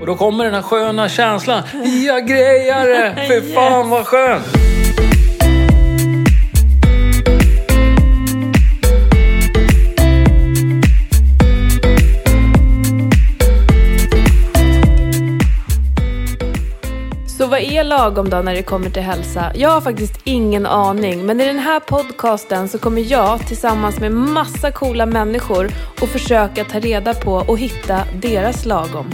Och då kommer den här sköna känslan. Jag grejar det! Fy fan vad skönt! Så vad är lagom då när det kommer till hälsa? Jag har faktiskt ingen aning, men i den här podcasten så kommer jag tillsammans med massa coola människor att försöka ta reda på och hitta deras lagom.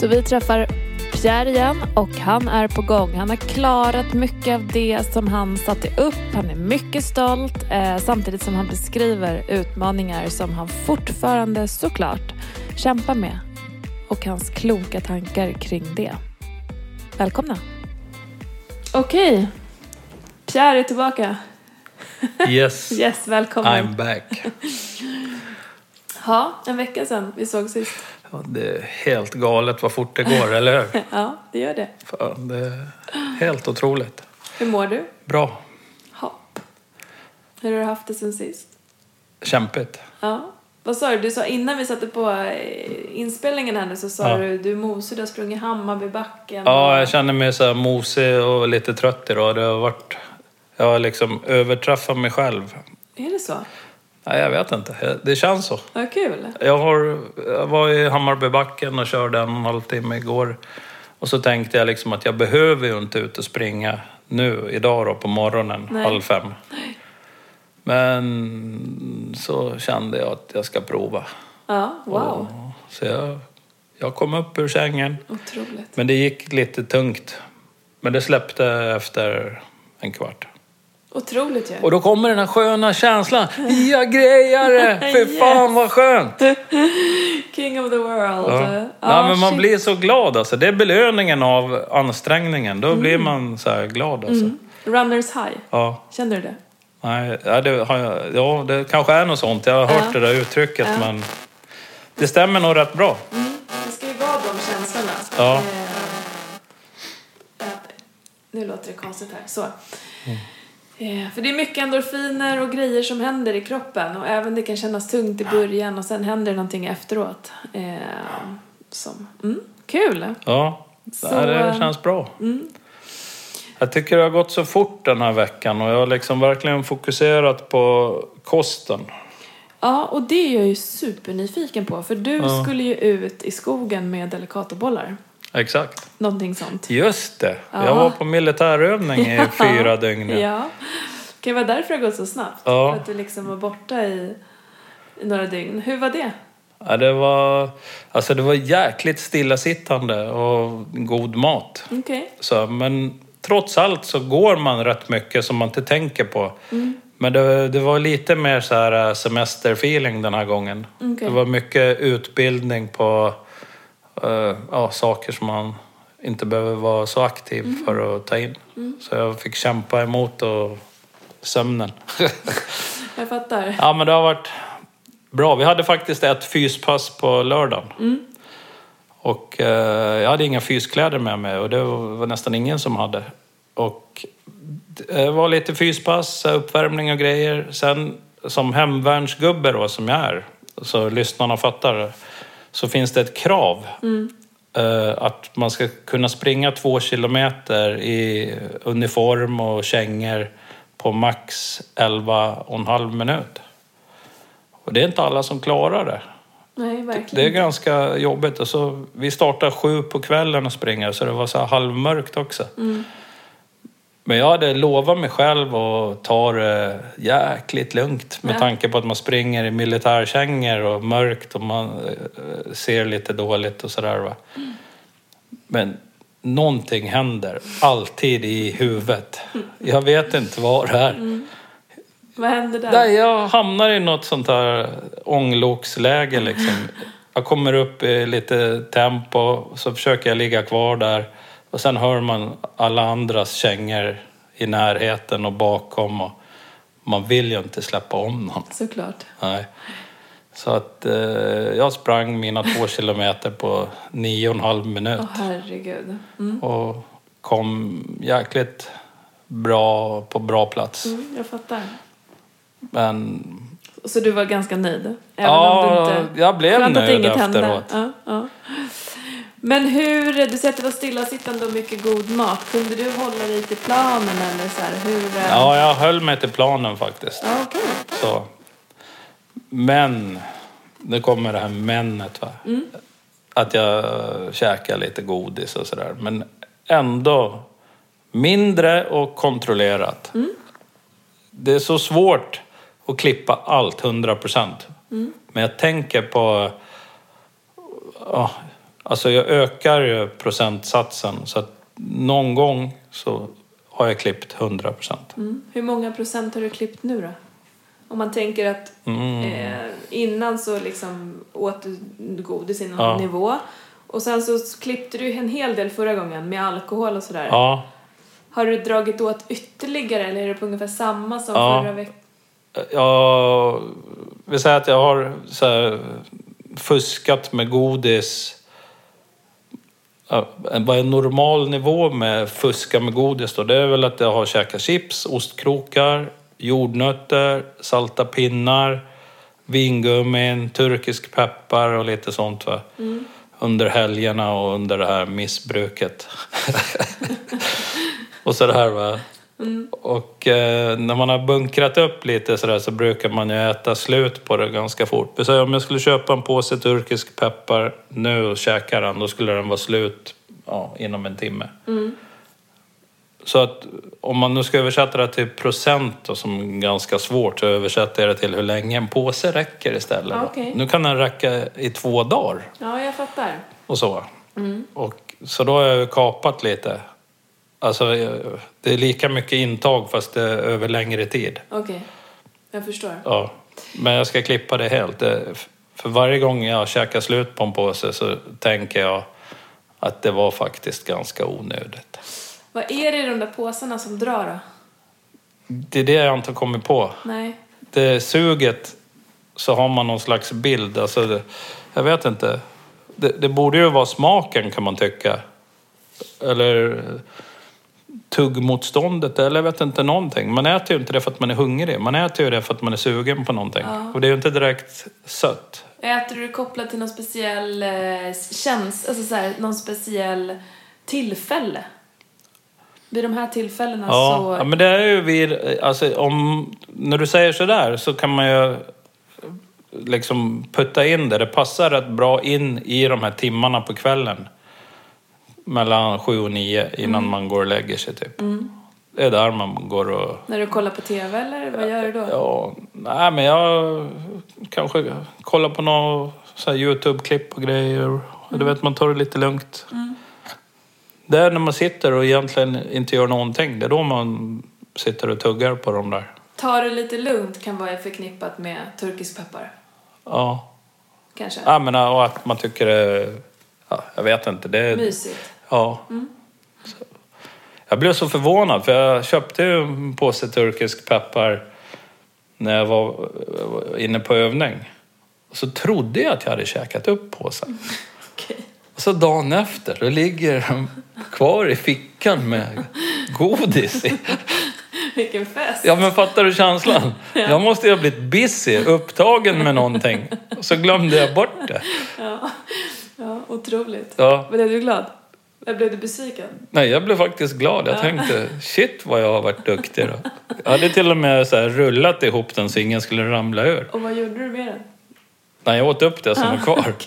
Så vi träffar Pierre igen och han är på gång. Han har klarat mycket av det som han satte upp. Han är mycket stolt eh, samtidigt som han beskriver utmaningar som han fortfarande såklart kämpar med och hans kloka tankar kring det. Välkomna! Okej, Pierre är tillbaka. Yes, Yes, välkommen. I'm back. Ja, en vecka sedan vi såg sist. Ja, det är helt galet vad fort det går, eller hur? Ja, det gör det. Fan, det är helt otroligt. Hur mår du? Bra. Hopp. Hur har du haft det sen sist? Kämpigt. Ja. Vad sa du? Du sa innan vi satte på eh, inspelningen här nu så sa Ja. du du är mosig, du har sprungit Hammarbybacken. Ja, jag känner mig så här mosig och lite trött idag. Det har varit... Jag har liksom överträffat mig själv. Är det så? Nej, jag vet inte. Det känns så. Vad kul. Jag, har, jag var i Hammarbybacken och körde en och en halv timme igår. Och så tänkte jag liksom att jag behöver ju inte ut och springa nu, idag då, på morgonen, Nej. halv fem. Men så kände jag att jag ska prova. Ja, wow. Och, så jag, jag kom upp ur sängen. Otroligt. Men det gick lite tungt. Men det släppte efter en kvart. Otroligt ju. Och då kommer den här sköna känslan. Jag grejar det! Fy fan vad skönt! King of the world. Ja. Ja, ja, men man shit. blir så glad alltså. Det är belöningen av ansträngningen. Då blir man så här glad alltså. Mm. Runners high. Ja, Känner du det? nej, ja, det, har jag, ja, det kanske är något sånt. Jag har hört det där uttrycket men det stämmer nog rätt bra. Det ska ju vara de känslorna. Ja. Eh, ja, nu låter det konstigt här. Så. Mm. Eh, för det är mycket endorfiner och grejer som händer i kroppen och även det kan kännas tungt i början och sen händer det någonting efteråt. Eh, som, mm, kul! Ja, det eh, känns bra. Jag tycker det har gått så fort den här veckan och jag har liksom verkligen fokuserat på kosten. Ja, och det är jag ju supernyfiken på för du Ja. skulle ju ut i skogen med delicatobollar. Exakt. Någonting sånt. Just det. Ja. Jag var på militärövning i fyra dygn. nu. Ja. Kan det vara därför det har gått så snabbt? Ja. För att du liksom var borta i, i några dygn. Hur var det? Ja, det, var, alltså det var jäkligt stillasittande och god mat. Okej. Så, men trots allt så går man rätt mycket som man inte tänker på. Men det, det var lite mer så här äh, semesterfeeling den här gången. Okej. Det var mycket utbildning på äh, ja, saker som man inte behöver vara så aktiv för att ta in. Så jag fick kämpa emot och sömnen. Jag fattar. ja, men det har varit bra. Vi hade faktiskt ett fyspass på lördagen. Och eh, jag hade inga fyskläder med mig och det var nästan ingen som hade. Och det var lite fyspass, uppvärmning och grejer. Sen som hemvärnsgubbe då, som jag är, så lyssnarna fattar, så finns det ett krav. eh, att man ska kunna springa två kilometer i uniform och kängor på max 11 och en halv minut. Och det är inte alla som klarar det. Nej, Det är verkligen. ganska jobbigt. Och så, vi startade sju på kvällen och springa så det var så halvmörkt också. Men jag hade lovat mig själv att ta det jäkligt lugnt med Ja. tanke på att man springer i militärkängor och mörkt och man eh, ser lite dåligt och sådär. Va? Men någonting händer alltid i huvudet. Jag vet inte vad det är. Vad hände där? Där jag hamnar i något sånt här ångloksläge liksom. Jag kommer upp i lite tempo, så försöker jag ligga kvar där. Och sen hör man alla andras kängor i närheten och bakom. Och man vill ju inte släppa om någon. Såklart. Nej. Så att eh, jag sprang mina två kilometer på nio och en halv minut. Åh herregud. Mm. Och kom jäkligt bra på bra plats. Mm, jag fattar. Men Så du var ganska nöjd? Även Ja, om du inte... jag blev nöjd efteråt. Ja, ja. Men hur, du säger att det var stillasittande och mycket god mat. Kunde du hålla dig till planen eller så här, hur? eh? Ja, jag höll mig till planen faktiskt. Ja, okej. Så. Men, nu kommer det här männet va. Att jag käkar lite godis och sådär. Men ändå mindre och kontrollerat. Det är så svårt att klippa allt 100 procent. Men jag tänker på... Ja, alltså jag ökar ju procentsatsen. Så att någon gång så har jag klippt 100 procent. Mm. Hur många procent har du klippt nu då? Om man tänker att Mm. eh, innan så liksom åt du godis i någon Ja. nivå. Och sen så klippte du en hel del förra gången med alkohol och sådär. Ja, Har du dragit åt ytterligare eller är det på ungefär samma som Ja. förra veckan? Jag vill säga att jag har fuskat med godis. Vad är en normal nivå med fuska med godis då? Det är väl att jag har käkat chips, ostkrokar, jordnötter, salta pinnar, vingummin, turkisk peppar och lite sånt va. Under helgerna och under det här missbruket. och så det här va. Och eh, när man har bunkrat upp lite sådär så brukar man ju äta slut på det ganska fort. Så om jag skulle köpa en påse turkisk peppar nu och käka den, då skulle den vara slut ja, inom en timme. Så att om man nu ska översätta det till procent då, som är ganska svårt, så översätter jag det till hur länge en påse räcker istället. Okej. Nu kan den räcka i två dagar Ja, jag fattar. och så. Och, så då har jag ju kapat lite. Alltså, eh, det är lika mycket intag fast det är över längre tid. Okej, jag förstår. Ja. Men jag ska klippa det helt. Det- För varje gång jag käkar slut på en påse så tänker jag att det var faktiskt ganska onödigt. Vad är det i de där påsarna som drar då? Det är det jag inte har kommit på. Nej. Det suget så har man någon slags bild. Alltså det, jag vet inte. Det, det borde ju vara smaken kan man tycka. Eller tuggmotståndet eller jag vet inte någonting. Man äter ju inte det för att man är hungrig. Man äter ju det för att man är sugen på någonting. Ja. Och det är ju inte direkt sött. Äter du det kopplat till någon speciell eh, käns, alltså så här, någon speciell tillfälle? Vid de här tillfällena Ja, så... ja, men det är ju vid, alltså om, när du säger sådär så kan man ju liksom putta in det. Det passar rätt bra in i de här timmarna på kvällen. Mellan sju och nio innan man går och lägger sig typ. Det är där man går och... När du kollar på TV eller vad gör du då? Ja, nej men jag kanske kollar på några Youtube-klipp och grejer. Du vet, man tar det lite lugnt. Det är när man sitter och egentligen inte gör någonting. Det är då man sitter och tuggar på de där. Ta det lite lugnt kan vara förknippat med turkisk peppar. Ja. Kanske. ja men och att man tycker det... Ja, jag vet inte. Det är, Mysigt. Ja. Så. Jag blev så förvånad för jag köpte ju en påse turkisk peppar när jag var inne på övning. Och så trodde jag att jag hade käkat upp påsen. Okej. Och så dagen efter, då ligger den kvar i fickan med godis i. Vilken fest. Ja men fattar du känslan? Jag måste ju ha blivit busy, upptagen med någonting. Och så glömde jag bort det. Ja, ja otroligt. Ja. Blev du glad? Blev du besviken? Nej, jag blev faktiskt glad. Jag tänkte, shit vad jag har varit duktig då. Jag hade till och med så rullat ihop den så ingen skulle ramla ur. Och vad gjorde du med den? Nej, jag åt upp det som var kvar.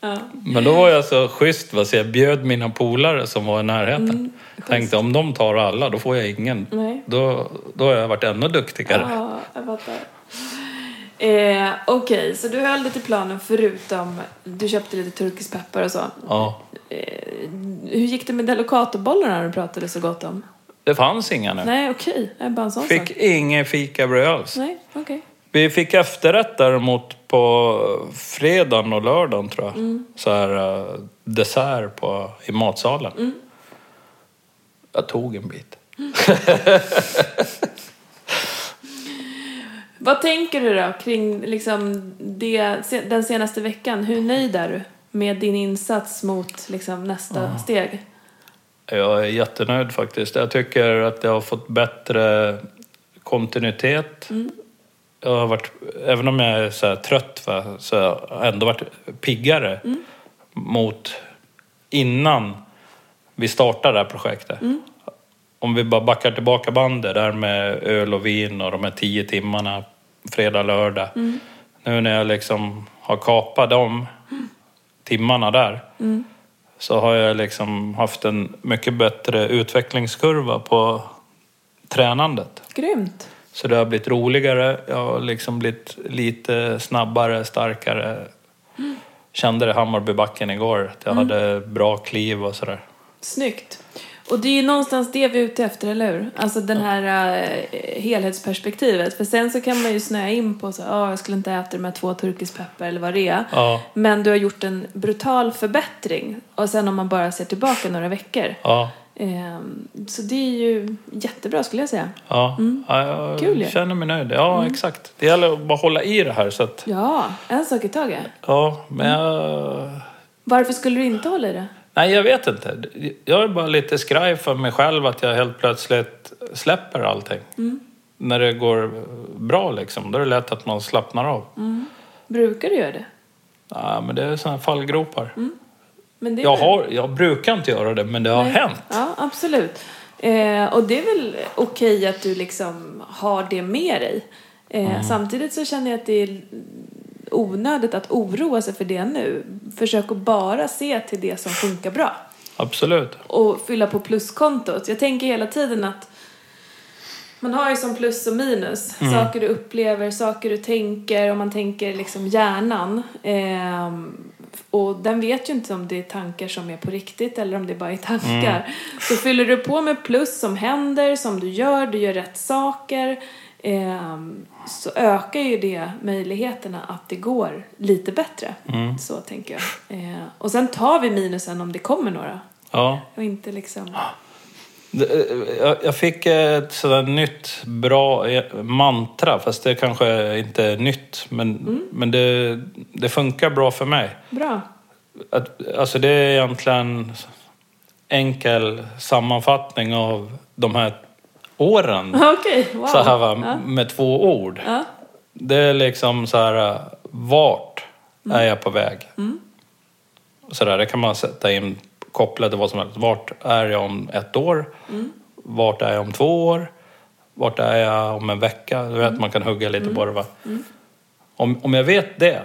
Ja. Men då var jag så schysst, va, så jag bjöd mina polare som var i närheten. Tänkte om de tar alla, då får jag ingen. Nej. Då, då har jag varit ännu duktigare. Ja, jag fattar. Eh, Okej, så du höll dig till planen förutom du köpte lite turkisk peppar och så. Ja. Eh, hur gick det med delicatobollarna du pratade så gott om? Det fanns inga nu. Nej, okej. Är bara en sån Fick sak. inget fikabröd alls. Nej, okej. Vi fick efterrätt däremot på fredagen och lördagen tror jag. Så här uh, dessert på, i matsalen. Jag tog en bit. Vad tänker du då kring liksom det, den senaste veckan? Hur nöjd är du med din insats mot liksom nästa steg? Jag är jättenöjd faktiskt. Jag tycker att jag har fått bättre kontinuitet. jag har varit, även om jag är så här trött va, så har jag ändå varit piggare mot innan vi startade det här projektet. Om vi bara backar tillbaka bandet där med öl och vin och de här tio timmarna fredag, lördag. Nu när jag liksom har kapat de timmarna där så har jag liksom haft en mycket bättre utvecklingskurva på tränandet. Grymt. Så det har blivit roligare, jag har liksom blivit lite snabbare, starkare. Kände det i Hammarbybacken igår, att jag hade bra kliv och sådär. Snyggt. Och det är ju någonstans det vi är ute efter, eller hur? Alltså den här eh, helhetsperspektivet. För sen så kan man ju snöa in på så, ja, jag skulle inte äta de här två turkiskpeppar eller vad det är. Ja, Men du har gjort en brutal förbättring. Och sen om man bara ser tillbaka några veckor. ja, Ehm, så det är ju jättebra skulle jag säga. ja. ja jag Kul känner mig nöjd. Ja, exakt. Det gäller att bara hålla i det här så att, Ja, en sak i taget. ja, men jag... Varför skulle du inte hålla i det? Nej, jag vet inte. Jag är bara lite skraj för mig själv att jag helt plötsligt släpper allting. När det går bra liksom, då är det lätt att man slappnar av. Brukar du göra det? Ja, men det är sådana gropar. Men det är Jag, väl- har, jag brukar inte göra det, men det har Nej. hänt. Ja, absolut. Eh, och det är väl okej att du liksom har det med dig. Eh, Mm. Samtidigt så känner jag att det är onödigt att oroa sig för det nu. Försök att bara se till det som funkar bra. Absolut. Och fylla på pluskontot. Jag tänker hela tiden att man har ju som plus och minus. Mm. Saker du upplever, saker du tänker. Om man tänker liksom hjärnan. Ehm, och den vet ju inte om det är tankar som är på riktigt eller om det bara är tankar. Mm. Så fyller du på med plus som händer, som du gör, du gör rätt saker. Ehm, så ökar ju det möjligheterna att det går lite bättre. Mm. Så tänker jag. Eh, och sen tar vi minusen om det kommer några. Ja. Och inte liksom... Det- Jag fick ett sådär nytt bra eh, mantra, fast det kanske inte är nytt. Men, men det, det funkar bra för mig. Bra. Att, alltså det är egentligen enkel sammanfattning av de här åren. Okej, wow. Så här va, Ja. med två ord. Ja. Det är liksom så här, vart är jag på väg? Så där, det kan man sätta in kopplat till vad som helst. Vart är jag om ett år? Vart är jag om två år? Vart är jag om en vecka? Du vet, man kan hugga lite på det va? Om, om jag vet det,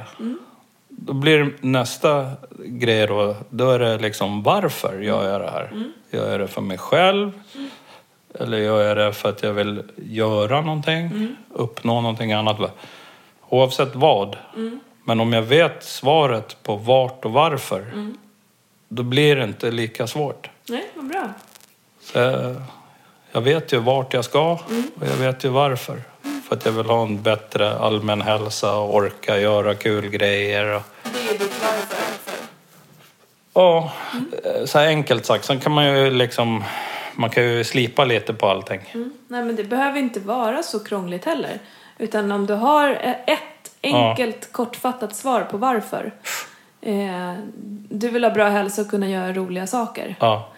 då blir nästa grej då, då är det liksom varför gör jag det här? Gör jag det för mig själv? Eller gör jag det för att jag vill göra någonting? Uppnå någonting annat? Oavsett vad. Men om jag vet svaret på vart och varför, då blir det inte lika svårt. Nej, vad bra. Så jag, vet ju vart jag ska och jag vet ju varför. För att jag vill ha en bättre allmän hälsa och orka göra kul grejer. Och, Det är ditt varför. ja, så enkelt sagt. Sen kan man ju liksom, man kan ju slipa lite på allting. Mm. Nej, men det behöver inte vara så krångligt heller. Utan om du har eh, ett enkelt kortfattat svar på varför. Eh, du vill ha bra hälsa och kunna göra roliga saker. Ja,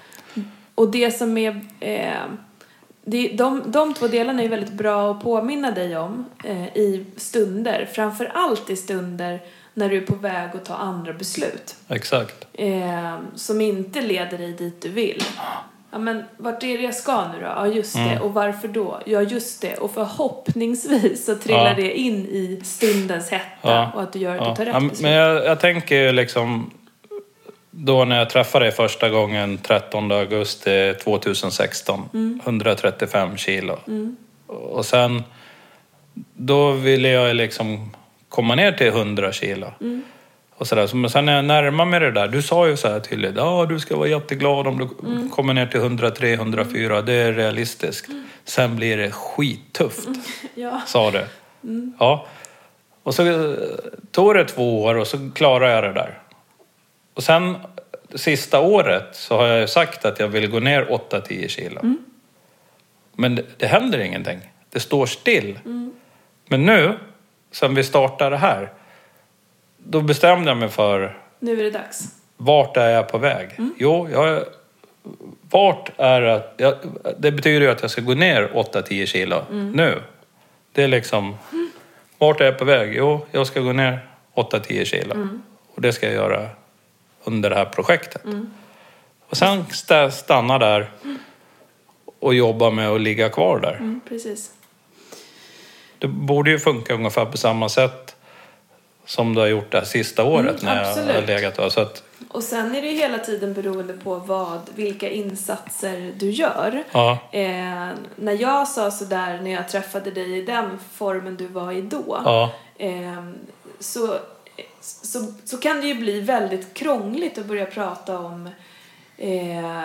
Och det som är... Eh, det, de, de två delarna är väldigt bra att påminna dig om eh, i stunder. Framför allt i stunder när du är på väg att ta andra beslut. exakt. Eh, som inte leder dig dit du vill. Ja, men vart är det jag ska nu då? Ja, just det. Och varför då? Ja, just det. Och förhoppningsvis så trillar Ja. det in i stundens hetta Ja. och att du gör Ja. du tar rätt beslut. men jag, jag tänker ju liksom då när jag träffade dig första gången 13 augusti 2016, 135 kilo. Och sen, då ville jag liksom komma ner till 100 kilo. Och. Så- Men sen när jag närmar mig det där, du sa ju så här tydligt, ja du ska vara jätteglad om du kommer ner till 103, 104, det är realistiskt. Sen blir det skittufft Ja. sa du. Ja. Och så eh, tog det två år och så klarade jag det där. Och sen sista året så har jag ju sagt att jag vill gå ner 8-10 kilo. Men det, det händer ingenting. Det står still. Men nu, sen vi startade det här, då bestämde jag mig för Nu är det dags. vart är jag på väg? Jo, jag vart är det? Jag, det betyder ju att jag ska gå ner 8-10 kilo nu. Det är liksom... Vart är jag på väg? Jo, jag ska gå ner 8-10 kilo. Mm. Och det ska jag göra under det här projektet. Och sen sta- stanna där och jobba med att ligga kvar där. Mm, precis. Det borde ju funka ungefär på samma sätt som du har gjort det här sista året Mm, när jag har absolut. legat där. Så att, Och sen är det ju hela tiden beroende på vad, vilka insatser du gör. ja, Eh, när jag sa sådär när jag träffade dig i den formen du var i då. ja, Eh, så, så, så kan det ju bli väldigt krångligt att börja prata om eh,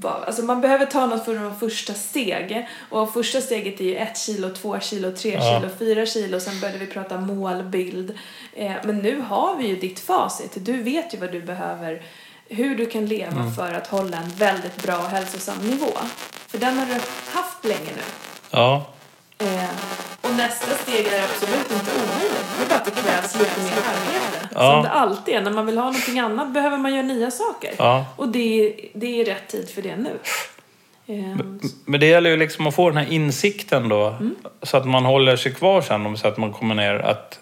vad- Alltså man behöver ta något för de första steg. Och första steget är ju ett kilo, två kilo, tre Ja. kilo, fyra kilo. Sen började vi prata målbild. Eh, men nu har vi ju ditt facit. Du vet ju vad du behöver. Hur du kan leva Mm. för att hålla en väldigt bra och hälsosam nivå. För den har du haft länge nu. ja, nästa steg är absolut inte omöjligt. Det är bara att det krävs lite mer arbete. Ja. Som det alltid är. När man vill ha någonting annat behöver man göra nya saker. ja. Och det är, det är rätt tid för det nu. Eh, Men det gäller ju liksom att få den här insikten då. Mm. Så att man håller sig kvar sen så att man kommer ner att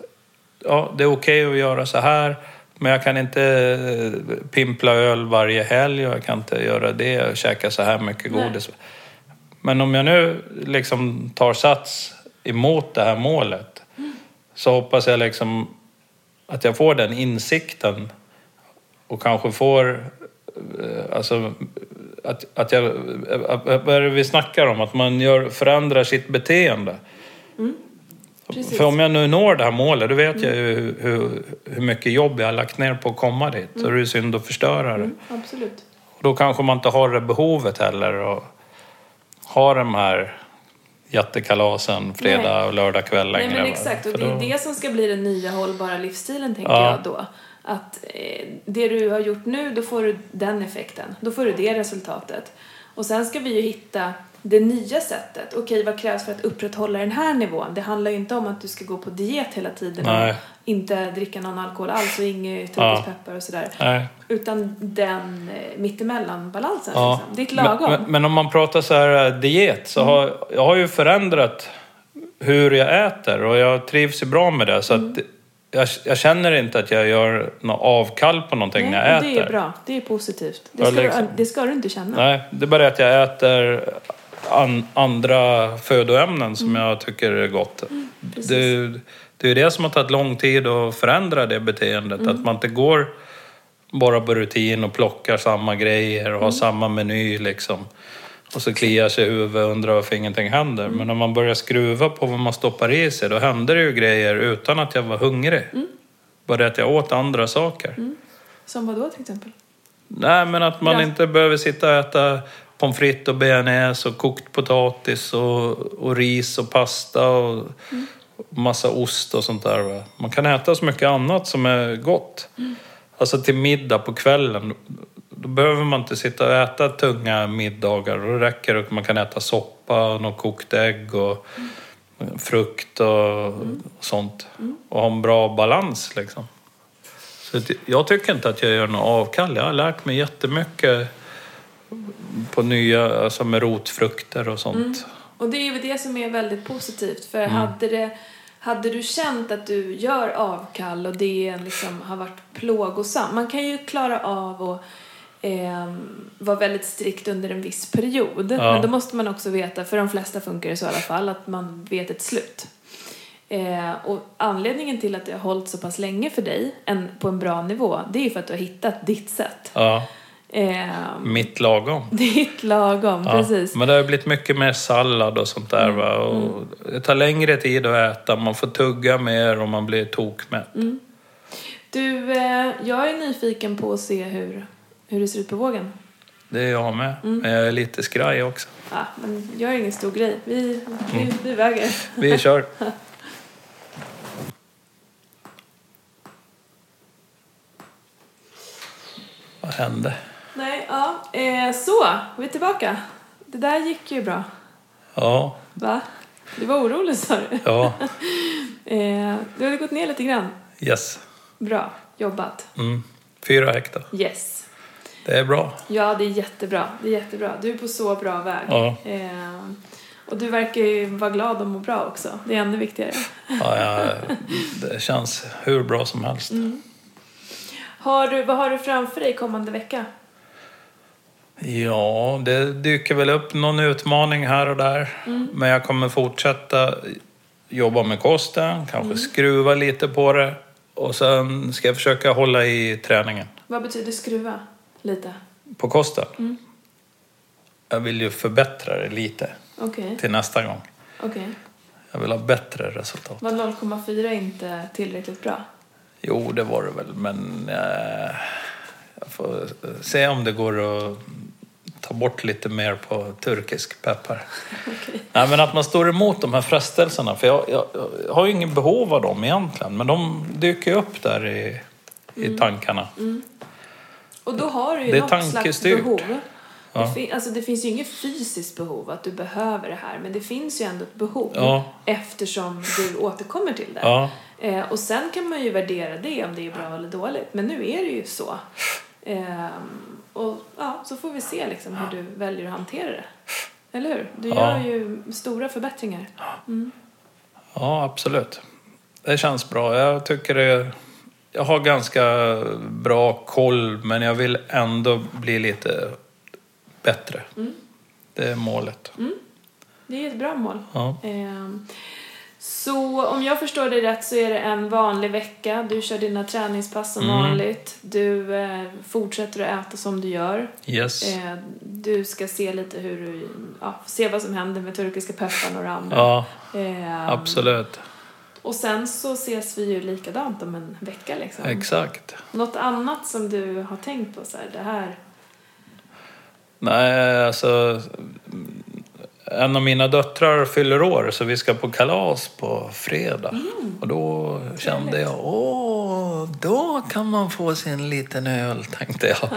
ja, det är okej att göra så här. Men jag kan inte eh, pimpla öl varje helg och jag kan inte göra det och käka så här mycket Nej. godis. Men om jag nu liksom tar sats emot det här målet så hoppas jag liksom att jag får den insikten och kanske får eh, alltså att, att jag, att- vad är det vi snackar om? Att man gör, förändrar sitt beteende. Mm. För om jag nu når det här målet, då vet jag ju hur, hur, hur mycket jobb jag har lagt ner på att komma dit. Så det är synd att förstöra det. Mm, absolut. Och då kanske man inte har det behovet heller och ha de här jättekalasen fredag och lördag kväll Nej längre. men va? exakt. Och det är det som ska bli den nya hållbara livsstilen tänker Ja. jag då. Att eh, det du har gjort nu, då får du den effekten. Då får du det resultatet. Och sen ska vi ju hitta det nya sättet. Okej, vad krävs för att upprätthålla den här nivån? Det handlar ju inte om att du ska gå på diet hela tiden Nej. och inte dricka någon alkohol alls och inget Ja. turkispeppar och sådär. Nej. Utan den eh, mittemellan-balansen. Ja. Liksom. Ditt lagom. Men, men, men om man pratar så här eh, diet så har jag har ju förändrat hur jag äter och jag trivs ju bra med det. Så Mm. att jag, jag känner inte att jag gör något avkall på någonting när Nej, jag och äter. det är bra. Det är positivt. Det ska, liksom. du, det ska du inte känna. Nej, det är bara att jag äter an, andra födoämnen som jag tycker är gott. Mm, det, det är det som har tagit lång tid att förändra det beteendet. Mm. Att man inte går bara på rutin och plockar samma grejer och har samma meny liksom. Och så kliar sig i huvudet och undrar varför ingenting händer. Men när man börjar skruva på vad man stoppar i sig då händer det ju grejer utan att jag var hungrig. Bara det att jag åt andra saker. Som vad då till exempel? Nej, men att man Ja. inte behöver sitta och äta pommes frites och bearnaise och kokt potatis och, och ris och pasta och massa ost och sånt där. Va? Man kan äta så mycket annat som är gott. Alltså till middag på kvällen, då behöver man inte sitta och äta tunga middagar. Då räcker det att man kan äta soppa och något kokt ägg och frukt och, och sånt. Och ha en bra balans liksom. Så jag tycker inte att jag gör något avkall. Jag har lärt mig jättemycket på nya, alltså med rotfrukter och sånt. Och det är ju det som är väldigt positivt. För Mm. hade, det, hade du känt att du gör avkall och det liksom har varit plågosamt. Man kan ju klara av att ehm, vara väldigt strikt under en viss period. Ja. Men då måste man också veta, för de flesta funkar det så i alla fall, att man vet ett slut. Eh, och anledningen till att det har hållit så pass länge för dig, en, på en bra nivå, det är ju för att du har hittat ditt sätt. Ja, Ehm, mitt lagom. ditt lagom, Ja, precis. Men det har blivit mycket mer sallad och sånt där. Va? Och det tar längre tid att äta, man får tugga mer och man blir tokmätt. Du, eh, jag är nyfiken på att se hur, hur det ser ut på vågen. Det är jag med. Men jag är lite skraj också. Ja, men gör ingen stor grej. Vi, vi, vi väger. Vi kör. Vad hände? Nej, ja. Eh, så, vi är tillbaka. Det där gick ju bra. Ja, Va? Du var orolig sa du. ja, Eh, du hade gått ner lite grann. yes. Bra jobbat. Mm. Fyra hektar. Yes. Det är bra. Ja, det är jättebra. Det är jättebra. Du är på så bra väg. Ja. Eh, Och du verkar ju vara glad och må bra också. Det är ännu viktigare. Ja, ja, det känns hur bra som helst. Har du, vad har du framför dig kommande vecka? Ja, det dyker väl upp någon utmaning här och där. Men jag kommer fortsätta jobba med kosten, kanske skruva lite på det. Och sen ska jag försöka hålla i träningen. Vad betyder skruva? Lite. På kosten? Jag vill ju förbättra det lite Okej. till nästa gång. Okej. Jag vill ha bättre resultat. Var 0,4 inte tillräckligt bra? Jo, det var det väl, men eh, jag får se om det går att ta bort lite mer på turkisk peppar. Okej. Nej, men att man står emot de här frestelserna, för jag, jag, jag har ju ingen behov av dem egentligen, men de dyker ju upp där i, i tankarna. Och då har du ju Det något slags behov. Ja. Det, fin- alltså det finns ju inget fysiskt behov att du behöver det här, men det finns ju ändå ett behov Ja. eftersom du återkommer till det. Ja, Eh, och sen kan man ju värdera det om det är bra eller dåligt, men nu är det ju så. Ehm, och ja, så får vi se liksom hur du väljer att hantera det. Eller hur? Du Ja. gör ju stora förbättringar. ja, absolut. Det känns bra. Jag tycker det... Jag har ganska bra koll, men jag vill ändå bli lite bättre. Det är målet. Det är ett bra mål. Ja. Så om jag förstår dig rätt så är det en vanlig vecka. Du kör dina träningspass som Mm. vanligt. Du eh, fortsätter att äta som du gör. Yes. Eh, du ska se lite hur du, ja, se vad som händer med turkiska pepparn och det andra. Ja, Ehm, absolut. Och sen så ses vi ju likadant om en vecka liksom. Exakt. Något annat som du har tänkt på så här, det här. Nej, alltså... En av mina döttrar fyller år så vi ska på kalas på fredag. Och då kände jag, åh, då kan man få sin liten öl, tänkte jag.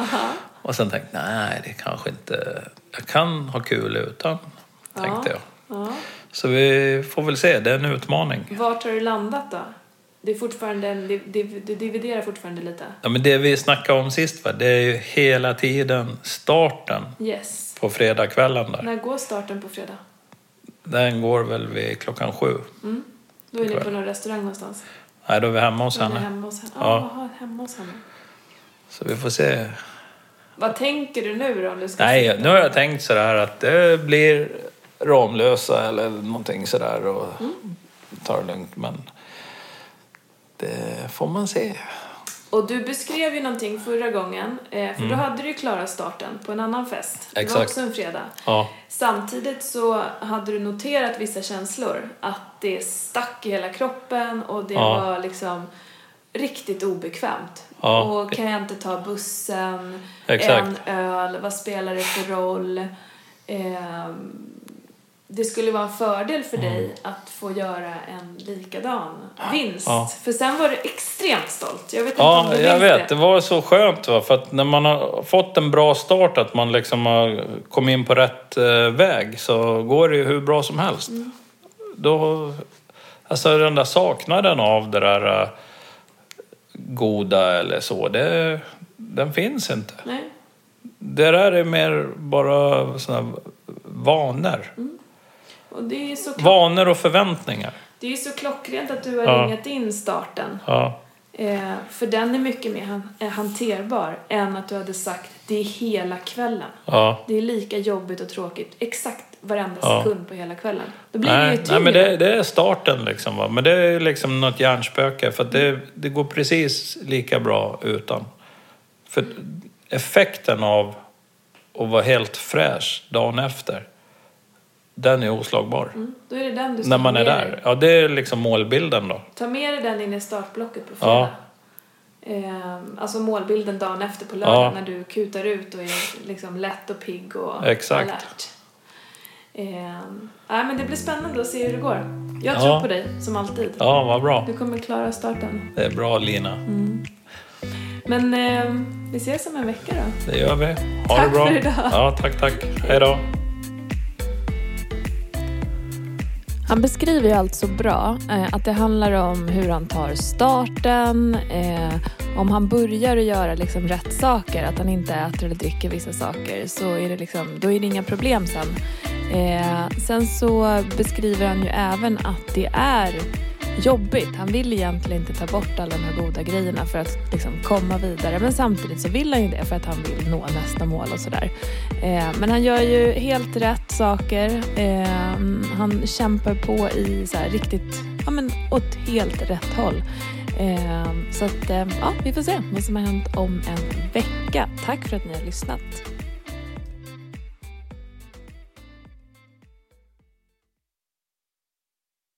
Och sen tänkte jag, nej, det kanske inte... Jag kan ha kul utan, tänkte jag. Ja. Så vi får väl se, det är en utmaning. Vart har du landat då? Det är fortfarande en, det, det, du dividerar fortfarande lite? Ja, men det vi snackade om sist, va, det är ju hela tiden starten Yes. på fredagskvällen där. När går starten på fredag? Den går väl vid klockan sju. Då är ni på någon restaurang någonstans? Nej, då är vi hemma hos henne. hemma hos henne? Ja. Ja, hemma hos henne. Så vi får se. Vad tänker du nu då om du ska Nej, nu har jag tänkt sådär att det blir Ramlösa eller någonting sådär och ta det lugnt. Men det får man se. Och du beskrev ju någonting förra gången, eh, för då hade du ju klarat starten på en annan fest. Det var Mm. Exakt. också en fredag. Ja, Samtidigt så hade du noterat vissa känslor. Att det stack i hela kroppen och det Ja. var liksom riktigt obekvämt. Ja. Och kan jag inte ta bussen? Exakt. En öl? Vad spelar det för roll? Ehm, det skulle vara en fördel för dig att få göra en likadan vinst. Mm. Ja. För sen var du extremt stolt. Jag vet inte om ja du jag vet. Det var så skönt va? för att när man har fått en bra start, att man liksom har kommit in på rätt eh, väg, så går det ju hur bra som helst. Då, alltså den där saknaden av det där eh, goda eller så, det, den finns inte. Nej. Det där är mer bara såna vanor. Och det är så klock- Vanor och förväntningar. Det är så klockrent att du har Ja. ringat in starten. Ja, Eh, för den är mycket mer han, eh, hanterbar än att du hade sagt det är hela kvällen. ja. Det är lika jobbigt och tråkigt exakt varenda Ja. sekund på hela kvällen. Då blir det Nej, ju nej, men det, det är starten liksom. Va? Men det är liksom något hjärnspöke. För det, det går precis lika bra utan. För effekten av att vara helt fräsch dagen efter, den är oslagbar. Mm, Då är det den du ska När man är där. dig. Ja, det är liksom målbilden då. Ta med dig den in i startblocket på fredag. Ja. Eh, alltså målbilden dagen efter på lördag Ja. när du kutar ut och är liksom lätt och pigg och Exakt. alert. Eh, nej, men det blir spännande att se hur det går. Jag Ja. tror på dig, som alltid. Ja, vad bra. Du kommer klara starten. Det är bra Lina. Men eh, vi ses om en vecka då. Det gör vi. Ha Tack det bra. för idag. Ja, tack, tack. Hej då. Han beskriver ju allt så bra. Eh, att det handlar om hur han tar starten, eh, om han börjar att göra liksom rätt saker, att han inte äter eller dricker vissa saker, så är det, liksom, då är det inga problem sen. Eh, sen så beskriver han ju även att det är jobbigt. Han vill egentligen inte ta bort alla de här goda grejerna för att liksom komma vidare. Men samtidigt så vill han ju det för att han vill nå nästa mål och sådär. Eh, men han gör ju helt rätt saker. Eh, han kämpar på i så här, riktigt, ja men åt helt rätt håll. Eh, så att, eh, ja, vi får se vad som har hänt om en vecka. Tack för att ni har lyssnat.